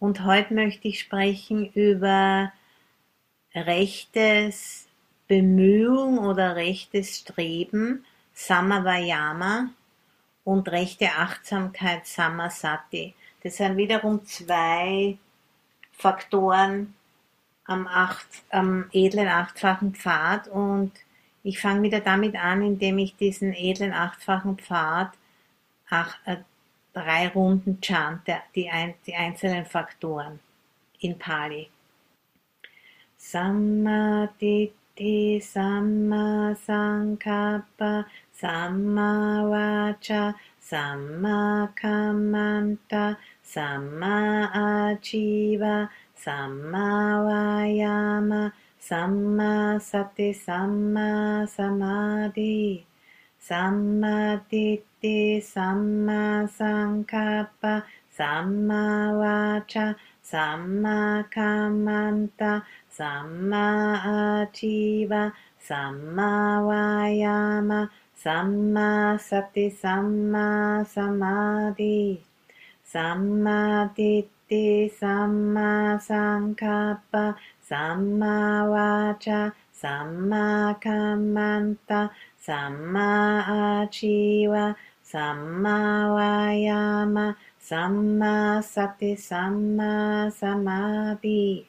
Und heute möchte ich sprechen über rechtes Bemühung oder rechtes Streben, Samavayama, und rechte Achtsamkeit, Samasati. Das sind wiederum zwei Faktoren am, acht, am edlen achtfachen Pfad und ich fange wieder damit an, indem ich diesen edlen achtfachen Pfad ach, äh, drei Runden chante, die, ein, die einzelnen Faktoren in Pali. Sammaditi, Samma Sankappa, Samma Vacha, Samma Kamanta, Samma Achiva, Samma Vayama, Samma Sati, Samma Samadhi. サンマティティ、サンマサンカッパ、サンマワチャ、サンマカマンタ、サンマアチーバ、サンマワヤマ、サンマサティ、サンマサマディ、サンマティティ、サンマサンカッパ、サンマワチャ、サンマカマンタ、Samma Achiva, Samma Vayama, Samma Sati, Samma Samadhi.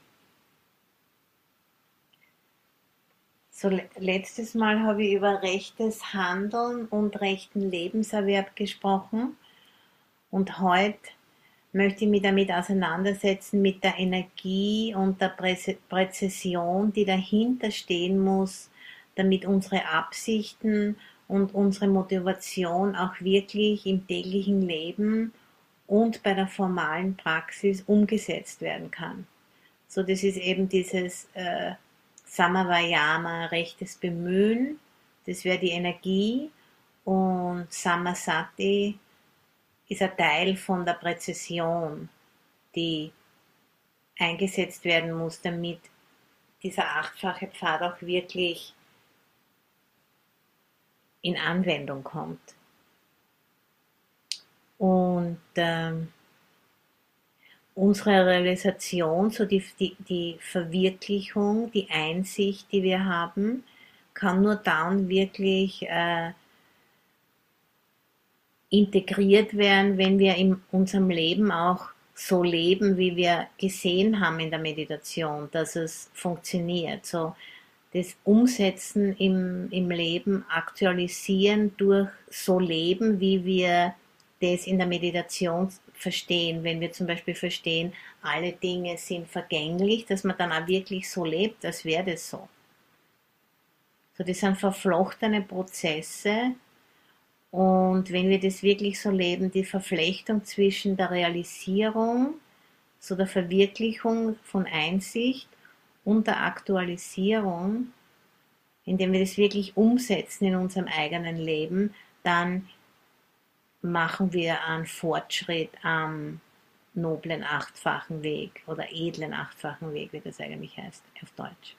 So letztes Mal habe ich über rechtes Handeln und rechten Lebenserwerb gesprochen und heute möchte ich mich damit auseinandersetzen mit der Energie und der Präzision, die dahinter stehen muss, damit unsere Absichten und unsere Motivation auch wirklich im täglichen Leben und bei der formalen Praxis umgesetzt werden kann. So, das ist eben dieses äh, Samavayama, rechtes Bemühen, das wäre die Energie und Samasati ist ein Teil von der Präzision, die eingesetzt werden muss, damit dieser achtfache Pfad auch wirklich in Anwendung kommt. Und ähm, unsere Realisation, so die, die, die Verwirklichung, die Einsicht, die wir haben, kann nur dann wirklich äh, integriert werden, wenn wir in unserem Leben auch so leben, wie wir gesehen haben in der Meditation, dass es funktioniert. So das Umsetzen im, im Leben, aktualisieren durch so Leben, wie wir das in der Meditation verstehen. Wenn wir zum Beispiel verstehen, alle Dinge sind vergänglich, dass man dann auch wirklich so lebt, als wäre das so. So, das sind verflochtene Prozesse. Und wenn wir das wirklich so leben, die Verflechtung zwischen der Realisierung, so der Verwirklichung von Einsicht und der Aktualisierung, indem wir das wirklich umsetzen in unserem eigenen Leben, dann machen wir einen Fortschritt am noblen achtfachen Weg oder edlen achtfachen Weg, wie das eigentlich heißt auf Deutsch.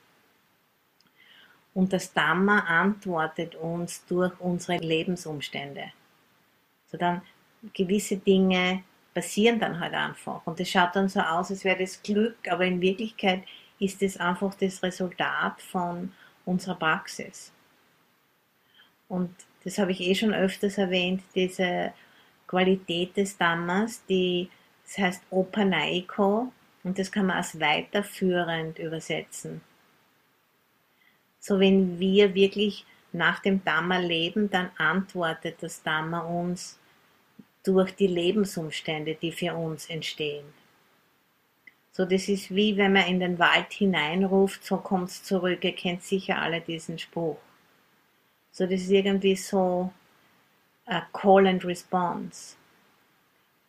Und das Dhamma antwortet uns durch unsere Lebensumstände. So dann gewisse Dinge passieren dann halt einfach. Und es schaut dann so aus, als wäre das Glück, aber in Wirklichkeit ist es einfach das Resultat von unserer Praxis. Und das habe ich eh schon öfters erwähnt, diese Qualität des Dhammas, die, das heißt Opanaiko, und das kann man als weiterführend übersetzen. So wenn wir wirklich nach dem Dhamma leben, dann antwortet das Dhamma uns durch die Lebensumstände, die für uns entstehen. So, das ist wie wenn man in den Wald hineinruft, so kommt es zurück. Ihr kennt sicher alle diesen Spruch. So, das ist irgendwie so a Call and Response.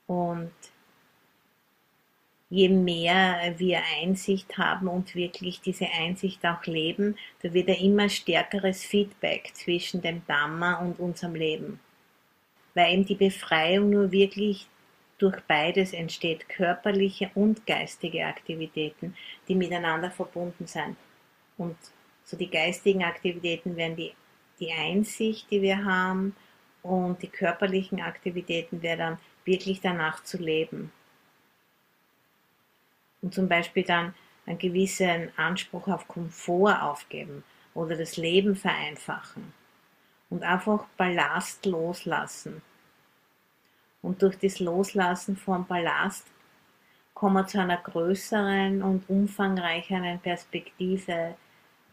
Und je mehr wir Einsicht haben und wirklich diese Einsicht auch leben, da wird ein immer stärkeres Feedback zwischen dem Dhamma und unserem Leben. Weil eben die Befreiung nur wirklich durch beides entsteht körperliche und geistige Aktivitäten, die miteinander verbunden sind. Und so die geistigen Aktivitäten wären die, die Einsicht, die wir haben, und die körperlichen Aktivitäten wäre dann wirklich danach zu leben. und zum Beispiel dann einen gewissen Anspruch auf Komfort aufgeben oder das Leben vereinfachen und einfach Ballast loslassen. Und durch das Loslassen vom Ballast kommen wir zu einer größeren und umfangreicheren Perspektive,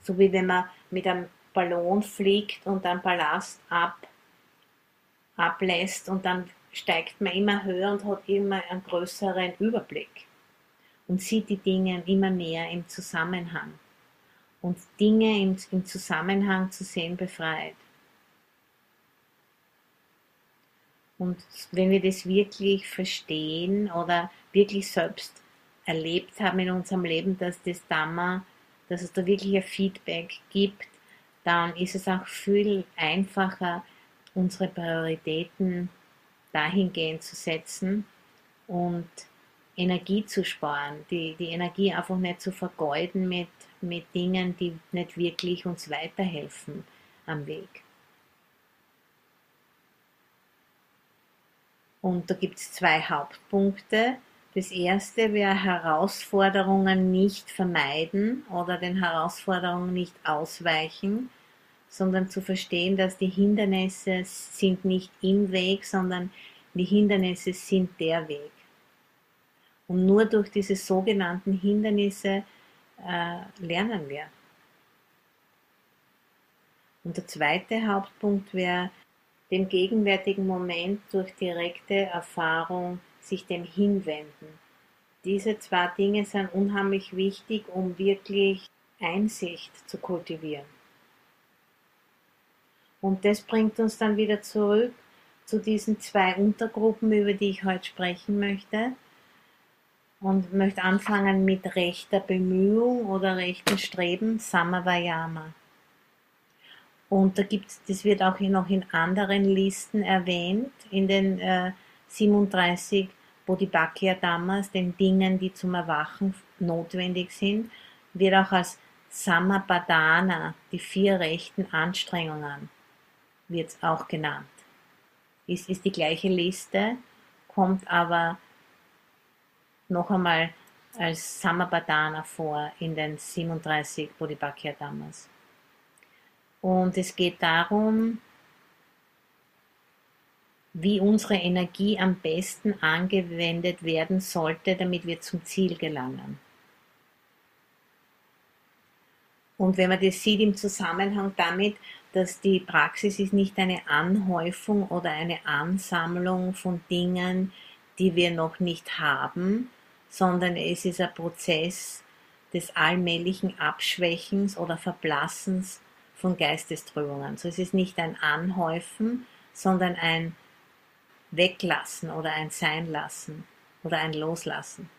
so wie wenn man mit einem Ballon fliegt und dann Ballast ab, ablässt und dann steigt man immer höher und hat immer einen größeren Überblick und sieht die Dinge immer mehr im Zusammenhang. Und Dinge im, im Zusammenhang zu sehen befreit. Und wenn wir das wirklich verstehen oder wirklich selbst erlebt haben in unserem Leben, dass das Dhamma, dass es da wirklich ein Feedback gibt, dann ist es auch viel einfacher, unsere Prioritäten dahingehend zu setzen und Energie zu sparen, die, die Energie einfach nicht zu vergeuden mit, mit Dingen, die nicht wirklich uns weiterhelfen am Weg. Und da gibt es zwei Hauptpunkte. Das erste wäre Herausforderungen nicht vermeiden oder den Herausforderungen nicht ausweichen, sondern zu verstehen, dass die Hindernisse sind nicht im Weg, sondern die Hindernisse sind der Weg. Und nur durch diese sogenannten Hindernisse äh, lernen wir. Und der zweite Hauptpunkt wäre, dem gegenwärtigen Moment durch direkte Erfahrung sich dem hinwenden. Diese zwei Dinge sind unheimlich wichtig, um wirklich Einsicht zu kultivieren. Und das bringt uns dann wieder zurück zu diesen zwei Untergruppen, über die ich heute sprechen möchte und möchte anfangen mit rechter Bemühung oder rechten Streben, Samavayama. Und da gibt's, das wird auch noch in anderen Listen erwähnt, in den äh, 37 Bodhibhakya Dhammas, den Dingen, die zum Erwachen notwendig sind, wird auch als Samapadana, die vier rechten Anstrengungen, wird es auch genannt. Es ist die gleiche Liste, kommt aber noch einmal als Samapadana vor in den 37 Bodhibhakya Dhammas. Und es geht darum, wie unsere Energie am besten angewendet werden sollte, damit wir zum Ziel gelangen. Und wenn man das sieht im Zusammenhang damit, dass die Praxis ist nicht eine Anhäufung oder eine Ansammlung von Dingen, die wir noch nicht haben, sondern es ist ein Prozess des allmählichen Abschwächens oder Verblassens von Geistestrübungen. So es ist nicht ein Anhäufen, sondern ein Weglassen oder ein Seinlassen oder ein Loslassen.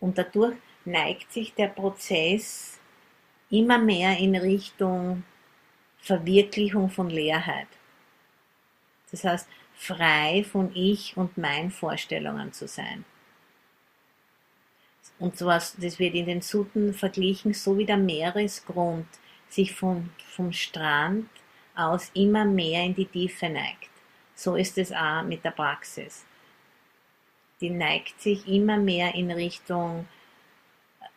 Und dadurch neigt sich der Prozess immer mehr in Richtung Verwirklichung von Leerheit. Das heißt, frei von Ich und mein Vorstellungen zu sein. Und sowas, das wird in den Suten verglichen, so wie der Meeresgrund sich vom, vom Strand aus immer mehr in die Tiefe neigt. So ist es auch mit der Praxis. Die neigt sich immer mehr in Richtung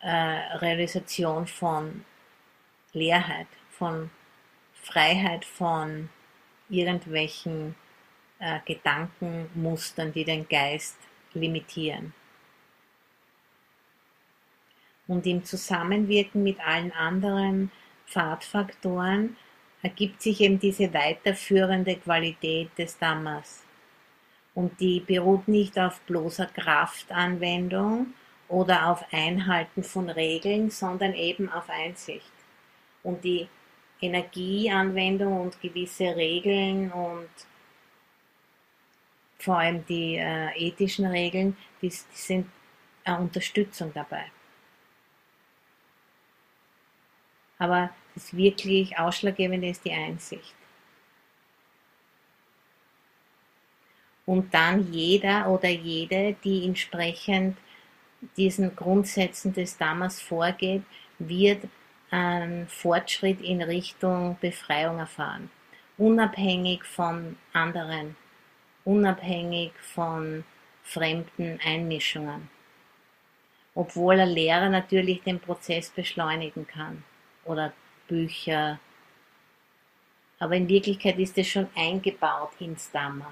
äh, Realisation von Leerheit, von Freiheit von irgendwelchen äh, Gedankenmustern, die den Geist limitieren. Und im Zusammenwirken mit allen anderen Pfadfaktoren ergibt sich eben diese weiterführende Qualität des Dhammas. Und die beruht nicht auf bloßer Kraftanwendung oder auf Einhalten von Regeln, sondern eben auf Einsicht. Und die Energieanwendung und gewisse Regeln und vor allem die äh, ethischen Regeln, die, die sind eine Unterstützung dabei. Aber das wirklich Ausschlaggebende ist die Einsicht. Und dann jeder oder jede, die entsprechend diesen Grundsätzen des Dhammas vorgeht, wird einen Fortschritt in Richtung Befreiung erfahren. Unabhängig von anderen, unabhängig von fremden Einmischungen. obwohl ein Lehrer natürlich den Prozess beschleunigen kann oder Bücher. Aber in Wirklichkeit ist es schon eingebaut ins Dhamma.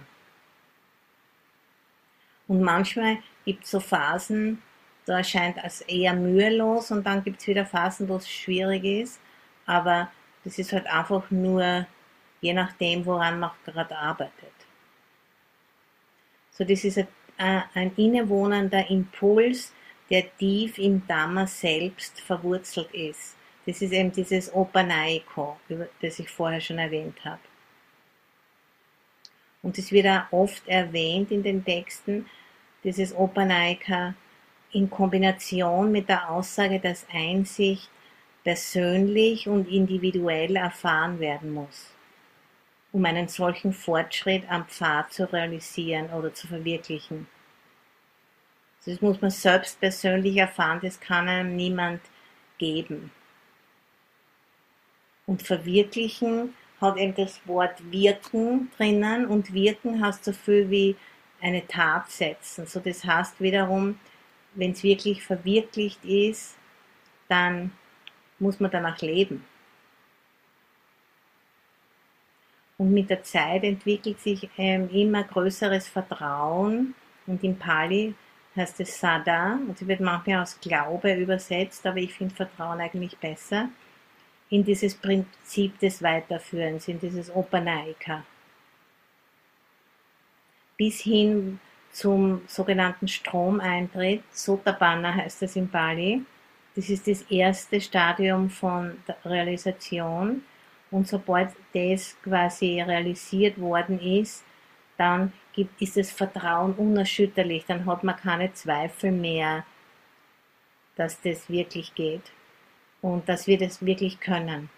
Und manchmal gibt es so Phasen, da erscheint es eher mühelos und dann gibt es wieder Phasen, wo es schwierig ist. Aber das ist halt einfach nur je nachdem, woran man gerade arbeitet. So, das ist ein, ein innewohnender Impuls, der tief im Dhamma selbst verwurzelt ist. Das ist eben dieses Opanaiko, das ich vorher schon erwähnt habe. Und es wird auch oft erwähnt in den Texten, dieses Opanaika in Kombination mit der Aussage, dass Einsicht persönlich und individuell erfahren werden muss, um einen solchen Fortschritt am Pfad zu realisieren oder zu verwirklichen. Das muss man selbst persönlich erfahren, das kann einem niemand geben. Und verwirklichen hat eben das Wort wirken drinnen und wirken heißt so viel wie eine Tat setzen. So das heißt wiederum, wenn es wirklich verwirklicht ist, dann muss man danach leben. Und mit der Zeit entwickelt sich ähm, immer größeres Vertrauen und im Pali heißt es Sada, und sie wird manchmal aus Glaube übersetzt, aber ich finde Vertrauen eigentlich besser, in dieses Prinzip des Weiterführens, in dieses Opanaika. Bis hin zum sogenannten Stromeintritt, Sotabana heißt es in Bali. Das ist das erste Stadium von Realisation. Und sobald das quasi realisiert worden ist, dann gibt, ist das Vertrauen unerschütterlich. Dann hat man keine Zweifel mehr, dass das wirklich geht und dass wir das wirklich können.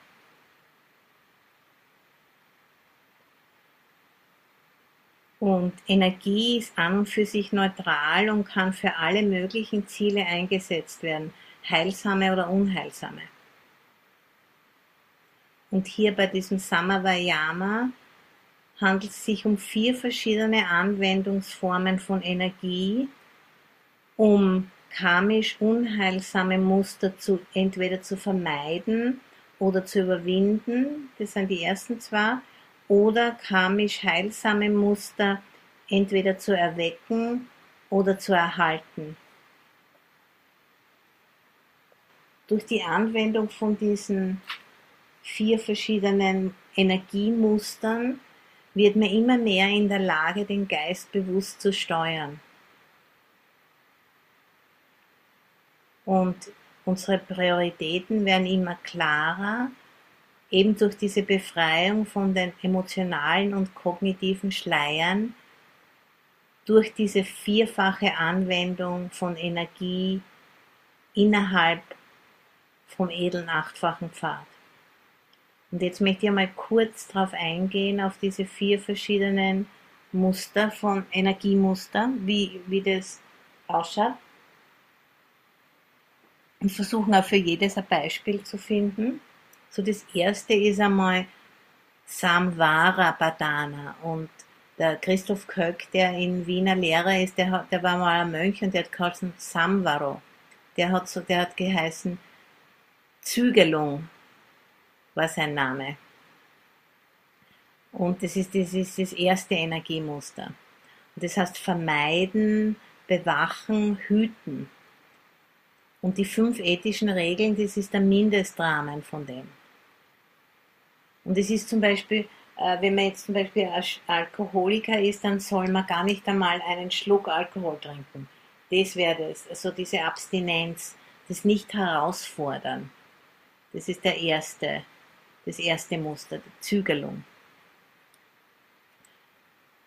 Und Energie ist an und für sich neutral und kann für alle möglichen Ziele eingesetzt werden, heilsame oder unheilsame. Und hier bei diesem Samavayama handelt es sich um vier verschiedene Anwendungsformen von Energie, um karmisch unheilsame Muster zu, entweder zu vermeiden oder zu überwinden, das sind die ersten zwei, oder karmisch heilsame Muster entweder zu erwecken oder zu erhalten. Durch die Anwendung von diesen vier verschiedenen Energiemustern wird man immer mehr in der Lage, den Geist bewusst zu steuern. Und unsere Prioritäten werden immer klarer, eben durch diese Befreiung von den emotionalen und kognitiven Schleiern, durch diese vierfache Anwendung von Energie innerhalb vom edlen achtfachen Pfad. Und jetzt möchte ich mal kurz darauf eingehen, auf diese vier verschiedenen Muster von Energiemuster, wie, wie das ausschaut. Und versuchen auch für jedes ein Beispiel zu finden. So das erste ist einmal Samvara Badana und der Christoph Köck, der in Wiener Lehrer ist, der, hat, der war mal ein Mönch und der hat geheißen Samvaro. Der hat so, der hat geheißen Zügelung war sein Name. Und das ist, das ist das erste Energiemuster. Und das heißt vermeiden, bewachen, hüten. Und die fünf ethischen Regeln, das ist der Mindestrahmen von dem. Und es ist zum Beispiel, äh, wenn man jetzt zum Beispiel Alkoholiker ist, dann soll man gar nicht einmal einen Schluck Alkohol trinken. Das wäre das. Also diese Abstinenz, das nicht herausfordern. Das ist der erste das erste Muster, die Zügelung.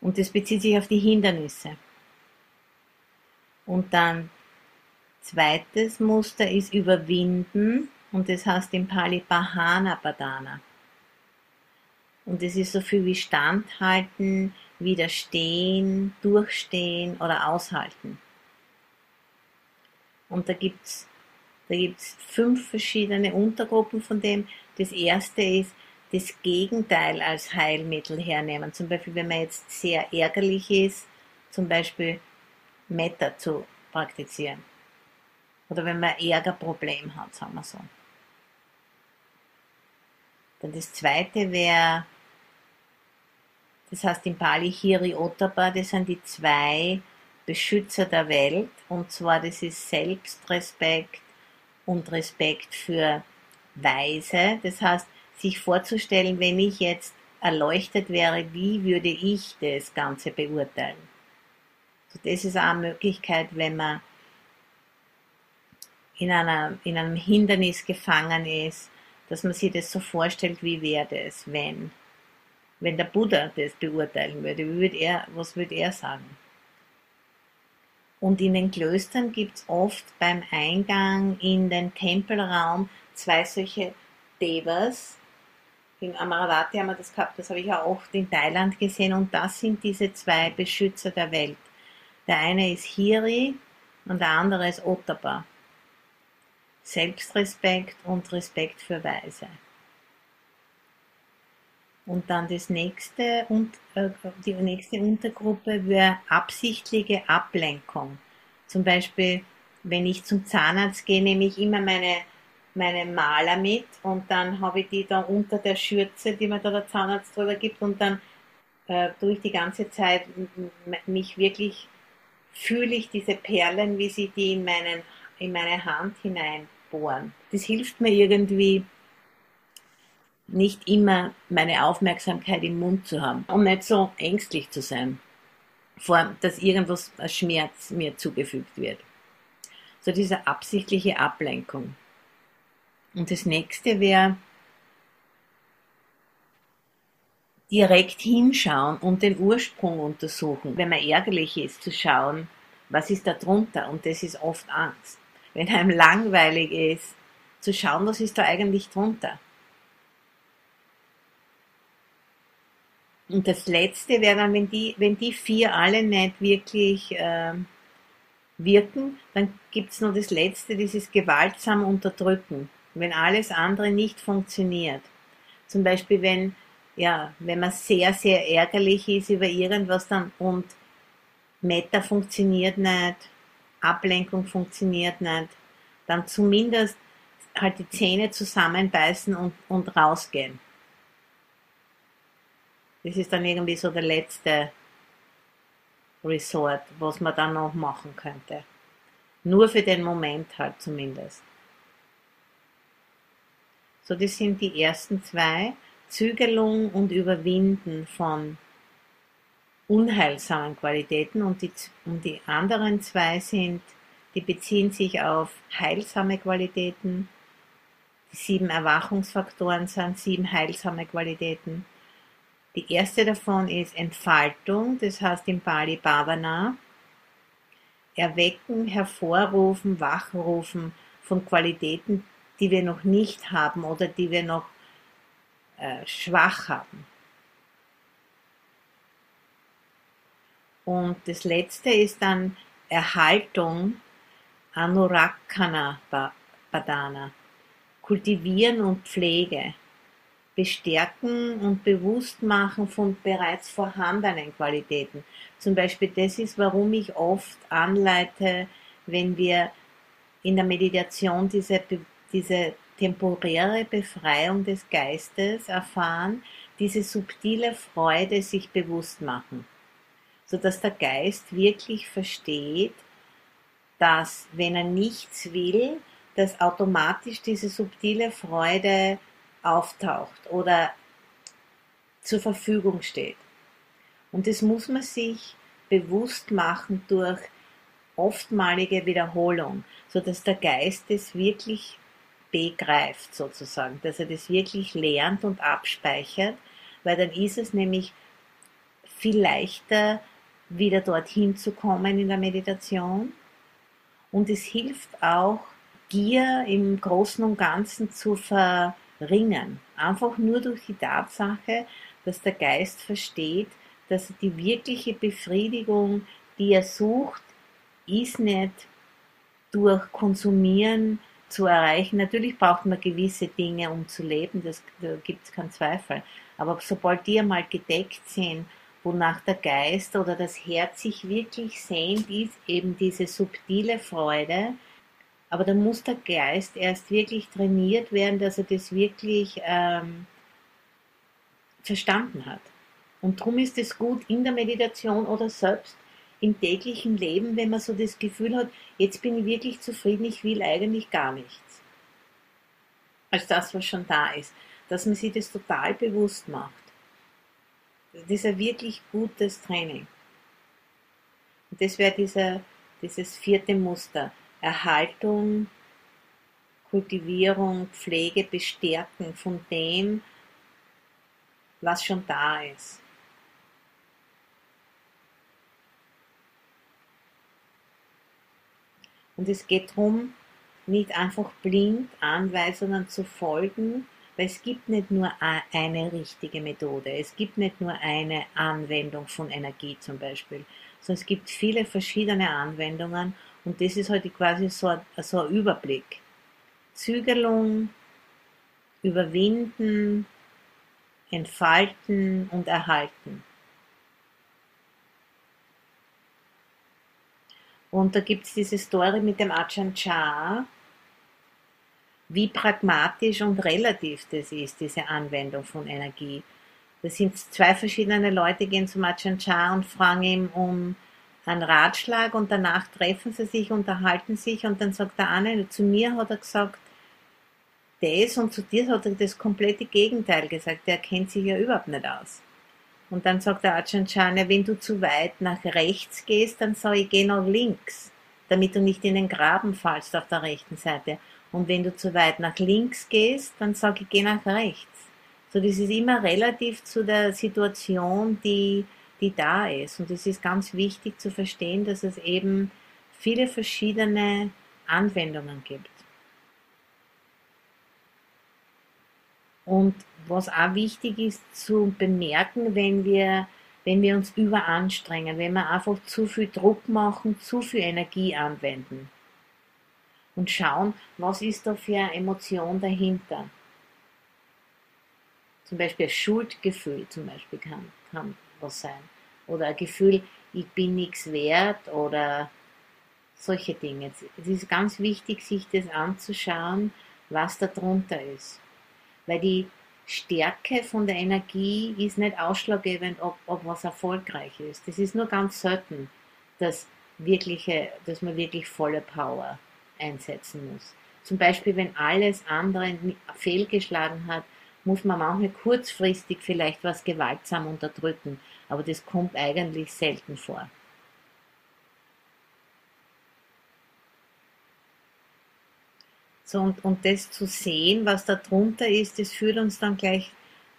Und das bezieht sich auf die Hindernisse. Und dann zweites Muster ist überwinden und das heißt im Pali Bahana Padana. Und das ist so viel wie standhalten, widerstehen, durchstehen oder aushalten. Und da gibt's da gibt's fünf verschiedene Untergruppen von dem. Das erste ist das Gegenteil als Heilmittel hernehmen. Zum Beispiel, wenn man jetzt sehr ärgerlich ist, zum Beispiel Metta zu praktizieren. Oder wenn man ein Ärgerproblem hat, sagen wir so. Dann das zweite wäre, das heißt in Pali Hiri Ottapa, das sind die zwei Beschützer der Welt. Und zwar, das ist Selbstrespekt und Respekt für Weise. Das heißt, sich vorzustellen, wenn ich jetzt erleuchtet wäre, wie würde ich das Ganze beurteilen. Das ist auch eine Möglichkeit, wenn man in, einer, in einem Hindernis gefangen ist, dass man sich das so vorstellt, wie wäre das, wenn, wenn der Buddha das beurteilen würde, wie würde er, was würde er sagen? Und in den Klöstern gibt es oft beim Eingang in den Tempelraum zwei solche Devas, in Amaravati haben wir das gehabt, das habe ich auch oft in Thailand gesehen und das sind diese zwei Beschützer der Welt. Der eine ist Hiri und der andere ist Ottapa. Selbstrespekt und Respekt für Weise. Und dann das nächste und äh, die nächste Untergruppe wäre absichtliche Ablenkung. Zum Beispiel, wenn ich zum Zahnarzt gehe, nehme ich immer meine meine Maler mit und dann habe ich die da unter der Schürze, die mir da der Zahnarzt drüber gibt und dann äh, tue ich die ganze Zeit mich wirklich, fühle ich diese Perlen, wie sie die in, meinen, in meine Hand hineinbohren. Das hilft mir irgendwie, nicht immer meine Aufmerksamkeit im Mund zu haben und nicht so ängstlich zu sein, vor, dass irgendwas Schmerz mir zugefügt wird. So diese absichtliche Ablenkung. Und das nächste wäre direkt hinschauen und den Ursprung untersuchen. Wenn man ärgerlich ist, zu schauen, was ist da drunter? Und das ist oft Angst. Wenn einem langweilig ist, zu schauen, was ist da eigentlich drunter? Und das letzte wäre dann, wenn die, wenn die vier alle nicht wirklich äh, wirken, dann gibt es noch das letzte, dieses gewaltsam unterdrücken wenn alles andere nicht funktioniert. Zum Beispiel, wenn, ja, wenn man sehr, sehr ärgerlich ist über irgendwas dann und Meta funktioniert nicht, Ablenkung funktioniert nicht, dann zumindest halt die Zähne zusammenbeißen und, und rausgehen. Das ist dann irgendwie so der letzte Resort, was man dann noch machen könnte. Nur für den Moment halt zumindest. So, das sind die ersten zwei. Zügelung und Überwinden von unheilsamen Qualitäten und die, und die anderen zwei sind, die beziehen sich auf heilsame Qualitäten. Die sieben Erwachungsfaktoren sind sieben heilsame Qualitäten. Die erste davon ist Entfaltung, das heißt im Pali Bhavana. Erwecken, hervorrufen, wachrufen von Qualitäten, die wir noch nicht haben oder die wir noch äh, schwach haben. Und das letzte ist dann Erhaltung Anurakana Badana. Kultivieren und Pflege. Bestärken und Bewusstmachen von bereits vorhandenen Qualitäten. Zum Beispiel das ist, warum ich oft anleite, wenn wir in der Meditation diese diese temporäre Befreiung des Geistes erfahren, diese subtile Freude sich bewusst machen, sodass der Geist wirklich versteht, dass wenn er nichts will, dass automatisch diese subtile Freude auftaucht oder zur Verfügung steht. Und das muss man sich bewusst machen durch oftmalige Wiederholung, sodass der Geist es wirklich begreift sozusagen, dass er das wirklich lernt und abspeichert, weil dann ist es nämlich viel leichter, wieder dorthin zu kommen in der Meditation. Und es hilft auch, Gier im Großen und Ganzen zu verringern. Einfach nur durch die Tatsache, dass der Geist versteht, dass die wirkliche Befriedigung, die er sucht, ist nicht durch Konsumieren zu erreichen. Natürlich braucht man gewisse Dinge, um zu leben, das, da gibt es keinen Zweifel. Aber sobald die einmal gedeckt sind, wonach der Geist oder das Herz sich wirklich sehnt, ist eben diese subtile Freude, Aber da muss der Geist erst wirklich trainiert werden, dass er das wirklich ähm, verstanden hat. Und darum ist es gut in der Meditation oder selbst im täglichen Leben, wenn man so das Gefühl hat, jetzt bin ich wirklich zufrieden, ich will eigentlich gar nichts. Als das, was schon da ist. Dass man sich das total bewusst macht. Das ist ein wirklich gutes Training. Und das wäre dieser, dieses vierte Muster. Erhaltung, Kultivierung, Pflege, Bestärken von dem, was schon da ist. Und es geht darum, nicht einfach blind Anweisungen zu folgen, weil es gibt nicht nur eine richtige Methode, es gibt nicht nur eine Anwendung von Energie zum Beispiel, sondern es gibt viele verschiedene Anwendungen und das ist heute halt quasi so ein, so ein Überblick. Zügelung, überwinden, entfalten und erhalten. Und da gibt es diese Story mit dem Ajahn Chah, wie pragmatisch und relativ das ist, diese Anwendung von Energie. Da sind zwei verschiedene Leute, gehen zum Ajahn Chah und fragen ihm um einen Ratschlag und danach treffen sie sich, unterhalten sich und dann sagt der eine, zu mir hat er gesagt, das und zu dir hat er das komplette Gegenteil gesagt, der kennt sich ja überhaupt nicht aus. Und dann sagt der Ajahn Chanya, wenn du zu weit nach rechts gehst, dann sag ich, geh nach links, damit du nicht in den Graben fallst auf der rechten Seite. Und wenn du zu weit nach links gehst, dann sag ich, geh nach rechts. So, das ist immer relativ zu der Situation, die, die da ist. Und es ist ganz wichtig zu verstehen, dass es eben viele verschiedene Anwendungen gibt. Und was auch wichtig ist zu bemerken, wenn wir, wenn wir uns überanstrengen, wenn wir einfach zu viel Druck machen, zu viel Energie anwenden. Und schauen, was ist da für eine Emotion dahinter. Zum Beispiel ein Schuldgefühl zum Beispiel kann, kann was sein. Oder ein Gefühl, ich bin nichts wert oder solche Dinge. Es ist ganz wichtig, sich das anzuschauen, was da drunter ist. Weil die Stärke von der Energie ist nicht ausschlaggebend, ob, ob was erfolgreich ist. Das ist nur ganz selten, dass, wirkliche, dass man wirklich volle Power einsetzen muss. Zum Beispiel, wenn alles andere fehlgeschlagen hat, muss man manchmal kurzfristig vielleicht was gewaltsam unterdrücken, aber das kommt eigentlich selten vor. So, und, und das zu sehen, was da drunter ist, das führt uns dann gleich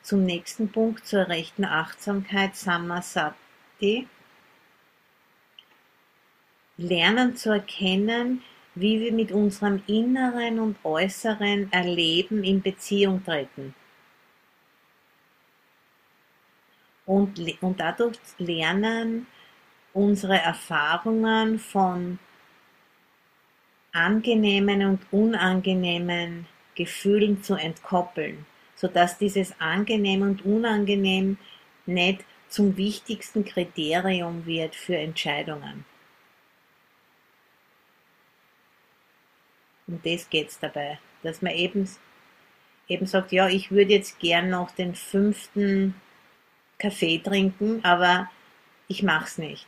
zum nächsten Punkt, zur rechten Achtsamkeit, Samasati. Lernen zu erkennen, wie wir mit unserem inneren und äußeren Erleben in Beziehung treten. Und, und dadurch lernen, unsere Erfahrungen von angenehmen und unangenehmen Gefühlen zu entkoppeln, sodass dieses angenehm und unangenehm nicht zum wichtigsten Kriterium wird für Entscheidungen. Um das geht es dabei, dass man eben, eben sagt, ja, ich würde jetzt gern noch den fünften Kaffee trinken, aber ich mache es nicht.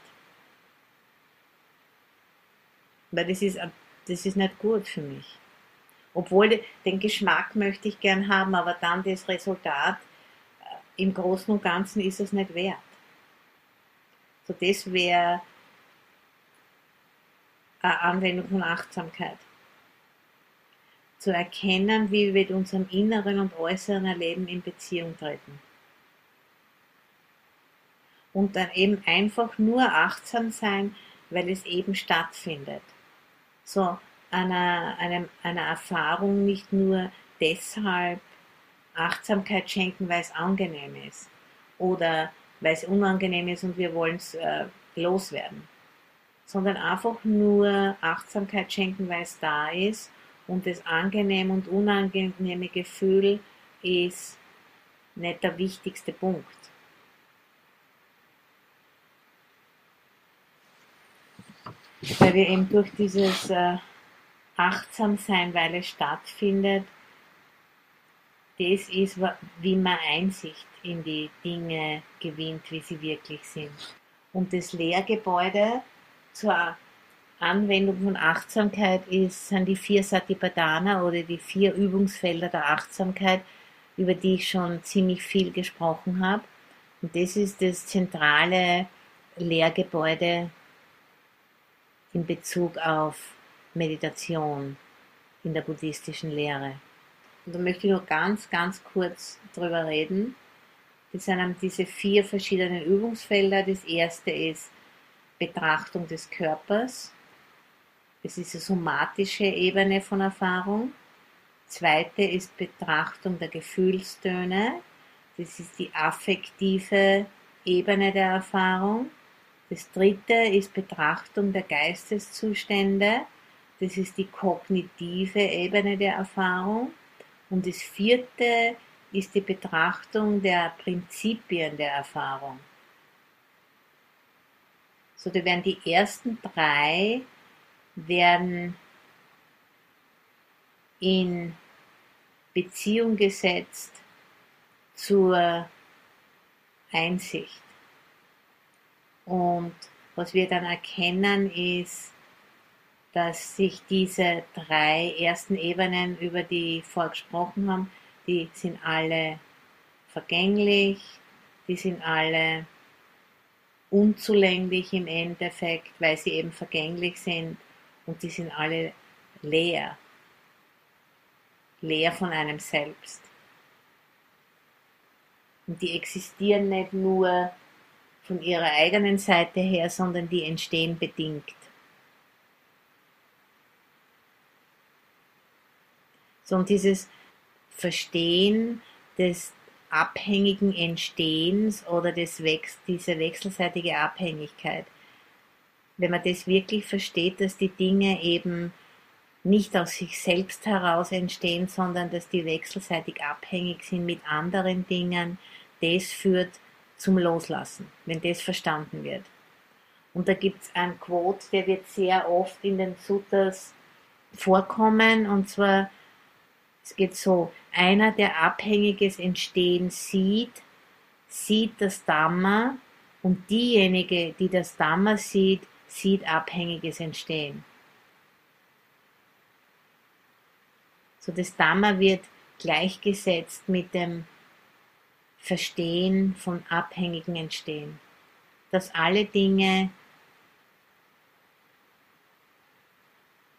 Weil das ist das ist nicht gut für mich. Obwohl den Geschmack möchte ich gern haben, aber dann das Resultat äh, im Großen und Ganzen ist es nicht wert. So das wäre eine Anwendung von Achtsamkeit. Zu erkennen, wie wir mit unserem inneren und äußeren Erleben in Beziehung treten. Und dann eben einfach nur achtsam sein, weil es eben stattfindet so einer, einer, einer Erfahrung nicht nur deshalb Achtsamkeit schenken, weil es angenehm ist oder weil es unangenehm ist und wir wollen es äh, loswerden, sondern einfach nur Achtsamkeit schenken, weil es da ist und das angenehme und unangenehme Gefühl ist nicht der wichtigste Punkt. weil wir eben durch dieses äh, achtsam sein, weil es stattfindet, das ist, wie man Einsicht in die Dinge gewinnt, wie sie wirklich sind. Und das Lehrgebäude zur Anwendung von Achtsamkeit ist, sind die vier Satipatthana oder die vier Übungsfelder der Achtsamkeit, über die ich schon ziemlich viel gesprochen habe. Und das ist das zentrale Lehrgebäude in Bezug auf Meditation in der buddhistischen Lehre. Und da möchte ich nur ganz, ganz kurz drüber reden. Das sind diese vier verschiedenen Übungsfelder. Das erste ist Betrachtung des Körpers. Das ist die somatische Ebene von Erfahrung. Zweite ist Betrachtung der Gefühlstöne. Das ist die affektive Ebene der Erfahrung. Das dritte ist Betrachtung der Geisteszustände. Das ist die kognitive Ebene der Erfahrung. Und das vierte ist die Betrachtung der Prinzipien der Erfahrung. So, da werden die ersten drei werden in Beziehung gesetzt zur Einsicht. Und was wir dann erkennen ist, dass sich diese drei ersten Ebenen, über die wir gesprochen haben, die sind alle vergänglich, die sind alle unzulänglich im Endeffekt, weil sie eben vergänglich sind und die sind alle leer, leer von einem selbst. Und die existieren nicht nur von ihrer eigenen Seite her, sondern die entstehen bedingt. sondern dieses Verstehen des abhängigen Entstehens oder des Wechs diese wechselseitige Abhängigkeit. Wenn man das wirklich versteht, dass die Dinge eben nicht aus sich selbst heraus entstehen, sondern dass die wechselseitig abhängig sind mit anderen Dingen, das führt zum Loslassen, wenn das verstanden wird. Und da gibt es ein Quote, der wird sehr oft in den Suttas vorkommen, und zwar es geht so, einer, der abhängiges Entstehen sieht, sieht das Dhamma und diejenige, die das Dhamma sieht, sieht abhängiges Entstehen. So das Dhamma wird gleichgesetzt mit dem Verstehen von abhängigen Entstehen. Dass alle Dinge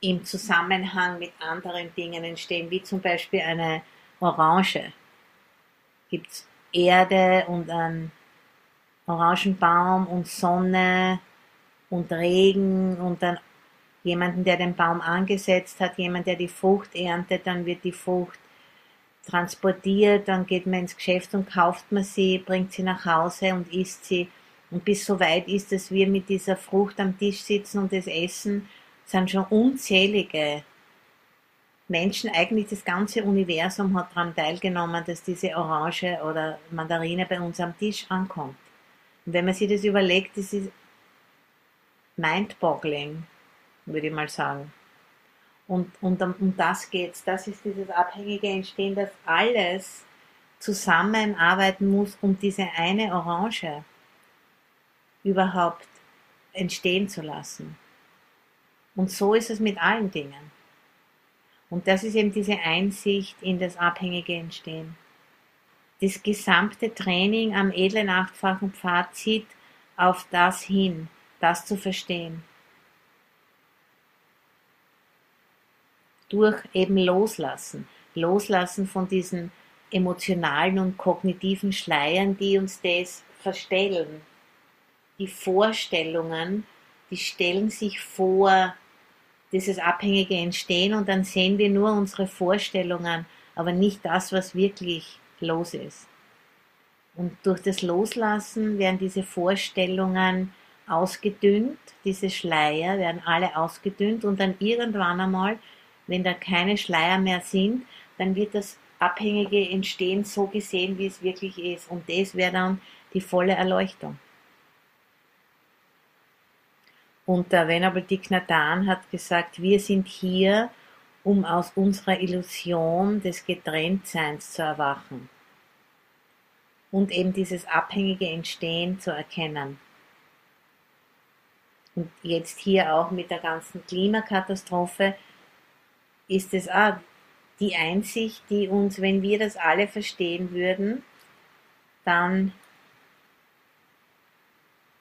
im Zusammenhang mit anderen Dingen entstehen, wie zum Beispiel eine Orange. Gibt es Erde und einen Orangenbaum und Sonne und Regen und dann jemanden, der den Baum angesetzt hat, jemand, der die Frucht erntet, dann wird die Frucht transportiert, dann geht man ins Geschäft und kauft man sie, bringt sie nach Hause und isst sie. Und bis so weit ist, dass wir mit dieser Frucht am Tisch sitzen und es essen, sind schon unzählige Menschen, eigentlich das ganze Universum hat daran teilgenommen, dass diese Orange oder Mandarine bei uns am Tisch ankommt. Und wenn man sich das überlegt, das ist mind-boggling, würde ich mal sagen. Und, und um das geht's. Das ist dieses abhängige Entstehen, dass alles zusammenarbeiten muss, um diese eine Orange überhaupt entstehen zu lassen. Und so ist es mit allen Dingen. Und das ist eben diese Einsicht in das abhängige Entstehen. Das gesamte Training am edlen achtfachen Pfad zieht auf das hin, das zu verstehen. Durch eben Loslassen. Loslassen von diesen emotionalen und kognitiven Schleiern, die uns das verstellen. Die Vorstellungen, die stellen sich vor, dieses abhängige Entstehen und dann sehen wir nur unsere Vorstellungen, aber nicht das, was wirklich los ist. Und durch das Loslassen werden diese Vorstellungen ausgedünnt, diese Schleier werden alle ausgedünnt und dann irgendwann einmal, wenn da keine Schleier mehr sind, dann wird das abhängige Entstehen so gesehen, wie es wirklich ist. Und das wäre dann die volle Erleuchtung. Und der Venerable Dick Nathan hat gesagt, wir sind hier, um aus unserer Illusion des Getrenntseins zu erwachen und eben dieses abhängige Entstehen zu erkennen. Und jetzt hier auch mit der ganzen Klimakatastrophe ist es auch die Einsicht, die uns, wenn wir das alle verstehen würden, dann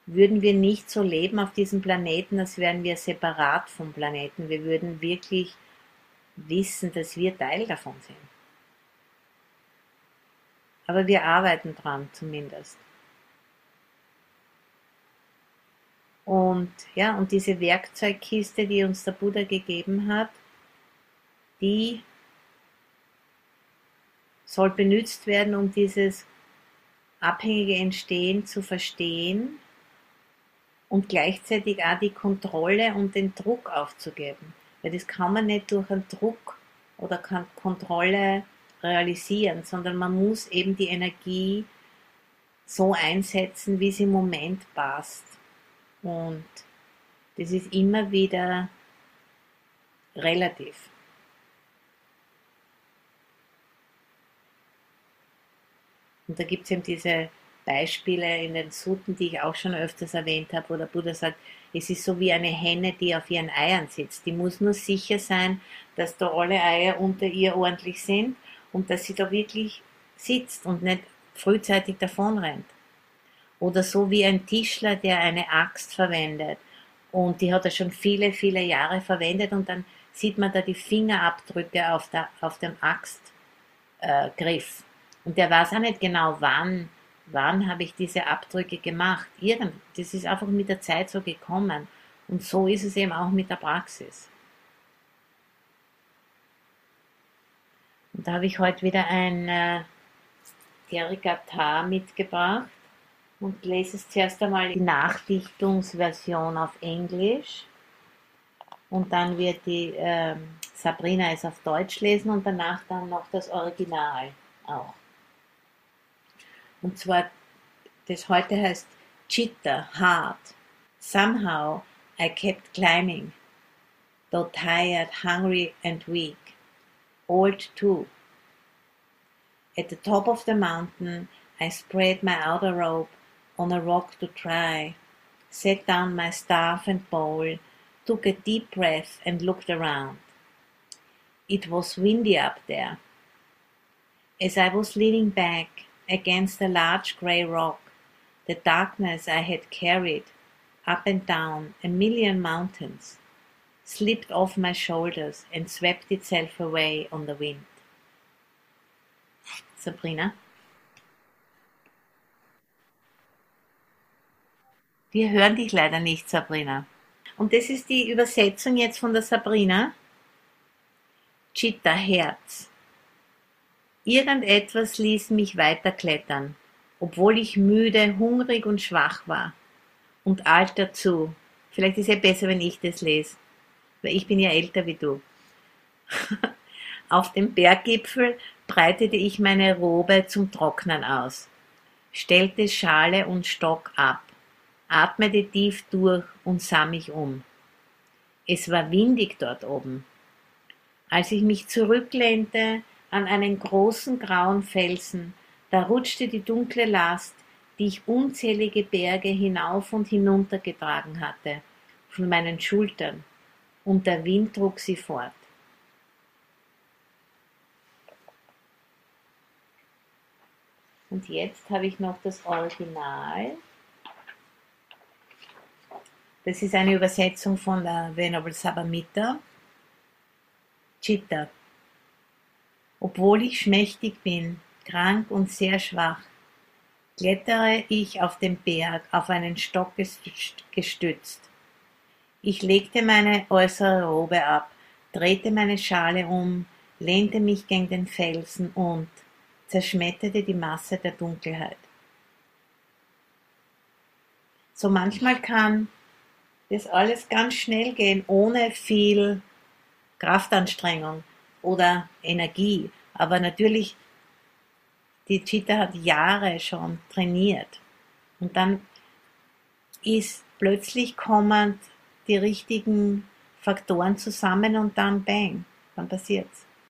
würden wir nicht so leben auf diesem Planeten, als wären wir separat vom Planeten. Wir würden wirklich wissen, dass wir Teil davon sind. Aber wir arbeiten dran zumindest. Und ja, und diese Werkzeugkiste, die uns der Buddha gegeben hat, die soll benutzt werden, um dieses abhängige Entstehen zu verstehen und gleichzeitig auch die Kontrolle und den Druck aufzugeben. Weil das kann man nicht durch einen Druck oder Kontrolle realisieren, sondern man muss eben die Energie so einsetzen, wie es im Moment passt. Und das ist immer wieder relativ. Und da gibt es eben diese Beispiele in den Suten, die ich auch schon öfters erwähnt habe, wo der Buddha sagt, es ist so wie eine Henne, die auf ihren Eiern sitzt. Die muss nur sicher sein, dass da alle Eier unter ihr ordentlich sind und dass sie da wirklich sitzt und nicht frühzeitig davonrennt. Oder so wie ein Tischler, der eine Axt verwendet und die hat er schon viele, viele Jahre verwendet und dann sieht man da die Fingerabdrücke auf, der, auf dem Axtgriff. Äh, und der weiß auch nicht genau, wann, wann habe ich diese Abdrücke gemacht. Irgend, das ist einfach mit der Zeit so gekommen. Und so ist es eben auch mit der Praxis. Und da habe ich heute wieder ein äh, Derigata mitgebracht und lese es zuerst einmal die Nachdichtungsversion auf Englisch und dann wird die äh, Sabrina es auf Deutsch lesen und danach dann noch das Original auch. Und zwar, das heute heißt Chitta, hard. Somehow I kept climbing, though tired, hungry and weak. old too. At the top of the mountain, I spread my outer robe on a rock to try, set down my staff and bowl, took a deep breath, and looked around. It was windy up there. As I was leaning back against a large grey rock, the darkness I had carried up and down a million mountains slipped off my shoulders and swept itself away on the wind. Sabrina? Wir hören dich leider nicht, Sabrina. Und das ist die Übersetzung jetzt von der Sabrina. Chitta Herz. Irgendetwas ließ mich weiterklettern, obwohl ich müde, hungrig und schwach war. Und alt dazu. Vielleicht ist es ja besser, wenn ich das lese weil ich bin ja älter wie du. Auf dem Berggipfel breitete ich meine Robe zum Trocknen aus, stellte Schale und Stock ab, atmete tief durch und sah mich um. Es war windig dort oben. Als ich mich zurücklehnte an einen großen grauen Felsen, da rutschte die dunkle Last, die ich unzählige Berge hinauf und hinunter getragen hatte, von meinen Schultern und der Wind trug sie fort. Und jetzt habe ich noch das Original. Das ist eine Übersetzung von der Venerable Sabamita. Chitta. Obwohl ich schmächtig bin, krank und sehr schwach, klettere ich auf den Berg auf einen Stock gestützt. Ich legte meine äußere Robe ab, drehte meine Schale um, lehnte mich gegen den Felsen und zerschmetterte die Masse der Dunkelheit. So manchmal kann das alles ganz schnell gehen, ohne viel Kraftanstrengung oder Energie. Aber natürlich, die Cheetah hat Jahre schon trainiert. Und dann ist plötzlich kommend die richtigen Faktoren zusammen und dann bang. dann passiert's.